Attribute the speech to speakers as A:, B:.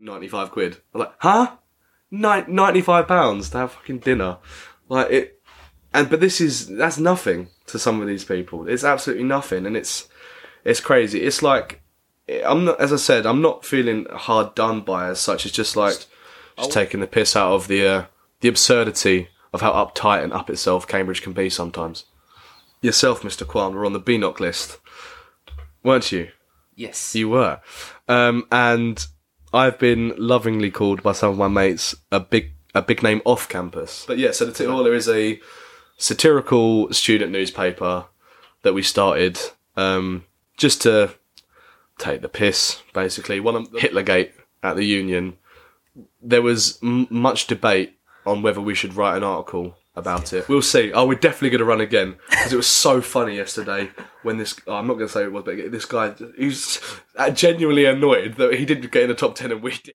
A: 95 quid. I'm like, huh? Ni- 95 pounds to have fucking dinner. Like it, and, but this is, that's nothing to some of these people. It's absolutely nothing. And it's, it's crazy. It's like, I'm not, as I said, I'm not feeling hard done by as such. It's just like, just taking the piss out of the, uh, the absurdity of how uptight and up itself Cambridge can be sometimes. Yourself, Mr. Quan, were on the BNOC list, weren't you?
B: Yes.
A: You were. Um, and I've been lovingly called by some of my mates a big a big name off campus. But yeah, so the TitHaller is a satirical student newspaper that we started um, just to take the piss, basically. One of Hitlergate at the Union, there was m- much debate on whether we should write an article about it. We'll see. Oh, we're definitely going to run again because it was so funny yesterday when this. Oh, I'm not going to say it was, but this guy who's genuinely annoyed that he didn't get in the top ten and we did.